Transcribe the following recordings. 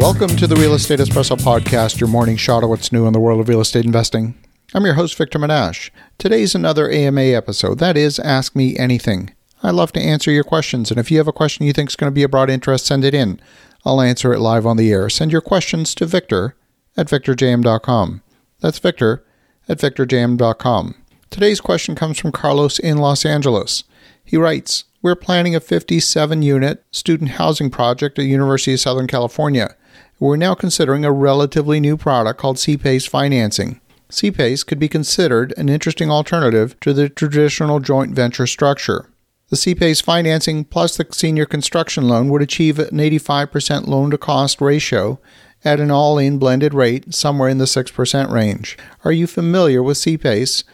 Welcome to the Real Estate Espresso Podcast, your morning shot of what's new in the world of real estate investing. I'm your host, Victor Menasce. Today's another AMA episode. That is, Ask Me Anything. I love to answer your questions, and if you have a question you think is going to be of broad interest, send it in. I'll answer it live on the air. Send your questions to Victor at victorjm.com. That's Victor at victorjm.com. Today's question comes from Carlos in Los Angeles. He writes, We're planning a 57 unit student housing project at University of Southern California. We're now considering a relatively new product called CPACE financing. CPACE could be considered an interesting alternative to the traditional joint venture structure. The CPACE financing plus the senior construction loan would achieve an 85% loan to cost ratio at an all in blended rate somewhere in the 6% range. Are you familiar with CPACE?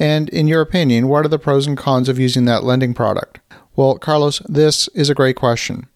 And in your opinion, what are the pros and cons of using that lending product? Well, Carlos, this is a great question.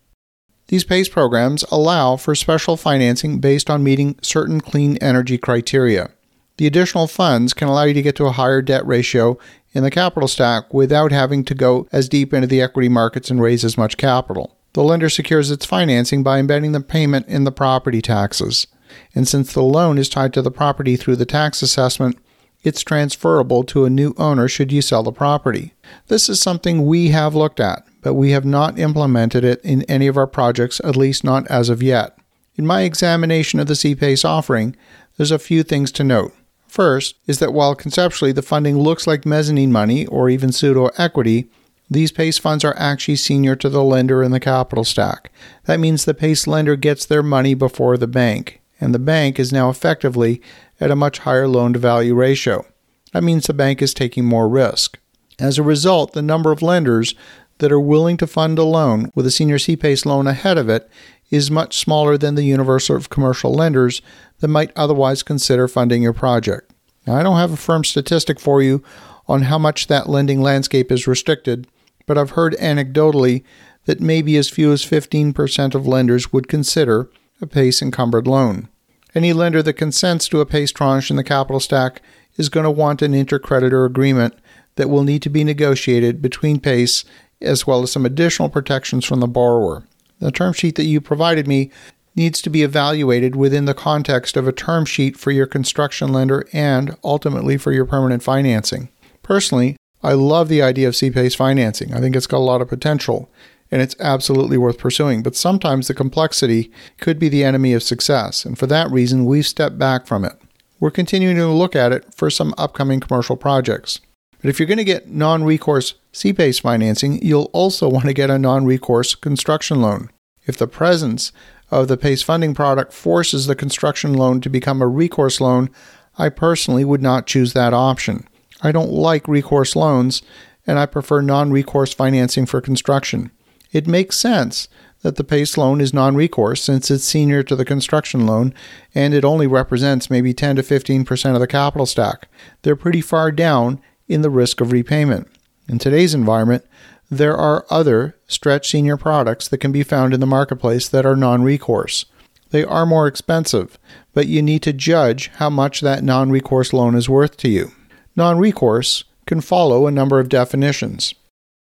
These PACE programs allow for special financing based on meeting certain clean energy criteria. The additional funds can allow you to get to a higher debt ratio in the capital stack without having to go as deep into the equity markets and raise as much capital. The lender secures its financing by embedding the payment in the property taxes. And since the loan is tied to the property through the tax assessment, it's transferable to a new owner should you sell the property. This is something we have looked at but we have not implemented it in any of our projects, at least not as of yet. In my examination of the CPACE offering, there's a few things to note. First is that while conceptually the funding looks like mezzanine money or even pseudo equity, these PACE funds are actually senior to the lender in the capital stack. That means the PACE lender gets their money before the bank, and the bank is now effectively at a much higher loan to value ratio. That means the bank is taking more risk. As a result, the number of lenders that are willing to fund a loan with a senior CPACE loan ahead of it is much smaller than the universe of commercial lenders that might otherwise consider funding your project. Now, I don't have a firm statistic for you on how much that lending landscape is restricted, but I've heard anecdotally that maybe as few as 15% of lenders would consider a PACE encumbered loan. Any lender that consents to a PACE tranche in the capital stack is going to want an intercreditor agreement that will need to be negotiated between PACE as well as some additional protections from the borrower. The term sheet that you provided me needs to be evaluated within the context of a term sheet for your construction lender and ultimately for your permanent financing. Personally, I love the idea of CPACE financing. I think it's got a lot of potential and it's absolutely worth pursuing, but sometimes the complexity could be the enemy of success, and for that reason, we've stepped back from it. We're continuing to look at it for some upcoming commercial projects. But if you're going to get non recourse CPACE financing, you'll also want to get a non recourse construction loan. If the presence of the PACE funding product forces the construction loan to become a recourse loan, I personally would not choose that option. I don't like recourse loans, and I prefer non recourse financing for construction. It makes sense that the PACE loan is non recourse since it's senior to the construction loan and it only represents maybe 10 to 15% of the capital stack. They're pretty far down in the risk of repayment. In today's environment, there are other stretch senior products that can be found in the marketplace that are non recourse. They are more expensive, but you need to judge how much that non recourse loan is worth to you. Non recourse can follow a number of definitions.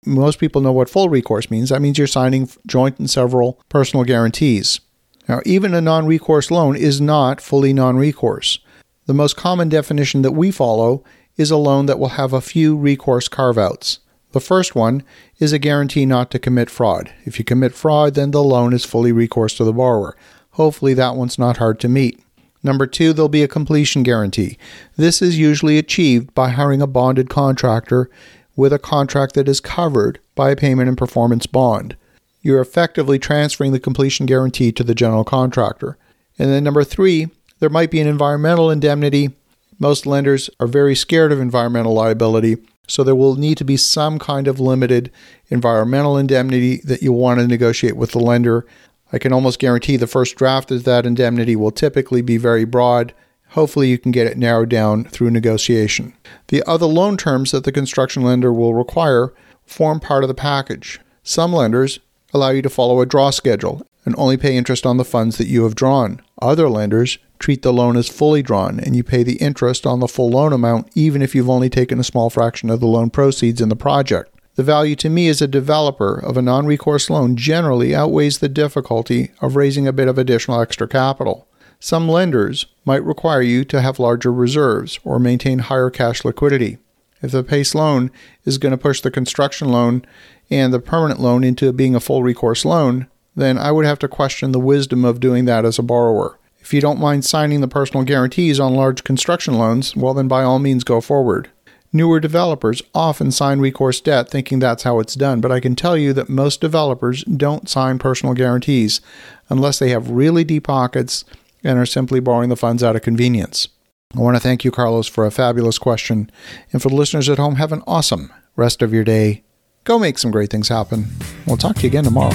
Most people know what full recourse means. That means you're signing joint and several personal guarantees. Now, even a non recourse loan is not fully non recourse. The most common definition that we follow is a loan that will have a few recourse carve outs. The first one is a guarantee not to commit fraud. If you commit fraud, then the loan is fully recourse to the borrower. Hopefully, that one's not hard to meet. Number two, there'll be a completion guarantee. This is usually achieved by hiring a bonded contractor with a contract that is covered by a payment and performance bond. You're effectively transferring the completion guarantee to the general contractor. And then number three, there might be an environmental indemnity most lenders are very scared of environmental liability, so there will need to be some kind of limited environmental indemnity that you'll want to negotiate with the lender. I can almost guarantee the first draft of that indemnity will typically be very broad. Hopefully, you can get it narrowed down through negotiation. The other loan terms that the construction lender will require form part of the package. Some lenders allow you to follow a draw schedule and only pay interest on the funds that you have drawn. Other lenders treat the loan as fully drawn and you pay the interest on the full loan amount even if you've only taken a small fraction of the loan proceeds in the project. The value to me as a developer of a non recourse loan generally outweighs the difficulty of raising a bit of additional extra capital. Some lenders might require you to have larger reserves or maintain higher cash liquidity. If the PACE loan is going to push the construction loan and the permanent loan into being a full recourse loan, then I would have to question the wisdom of doing that as a borrower. If you don't mind signing the personal guarantees on large construction loans, well, then by all means go forward. Newer developers often sign recourse debt thinking that's how it's done, but I can tell you that most developers don't sign personal guarantees unless they have really deep pockets and are simply borrowing the funds out of convenience. I want to thank you, Carlos, for a fabulous question. And for the listeners at home, have an awesome rest of your day. Go make some great things happen. We'll talk to you again tomorrow.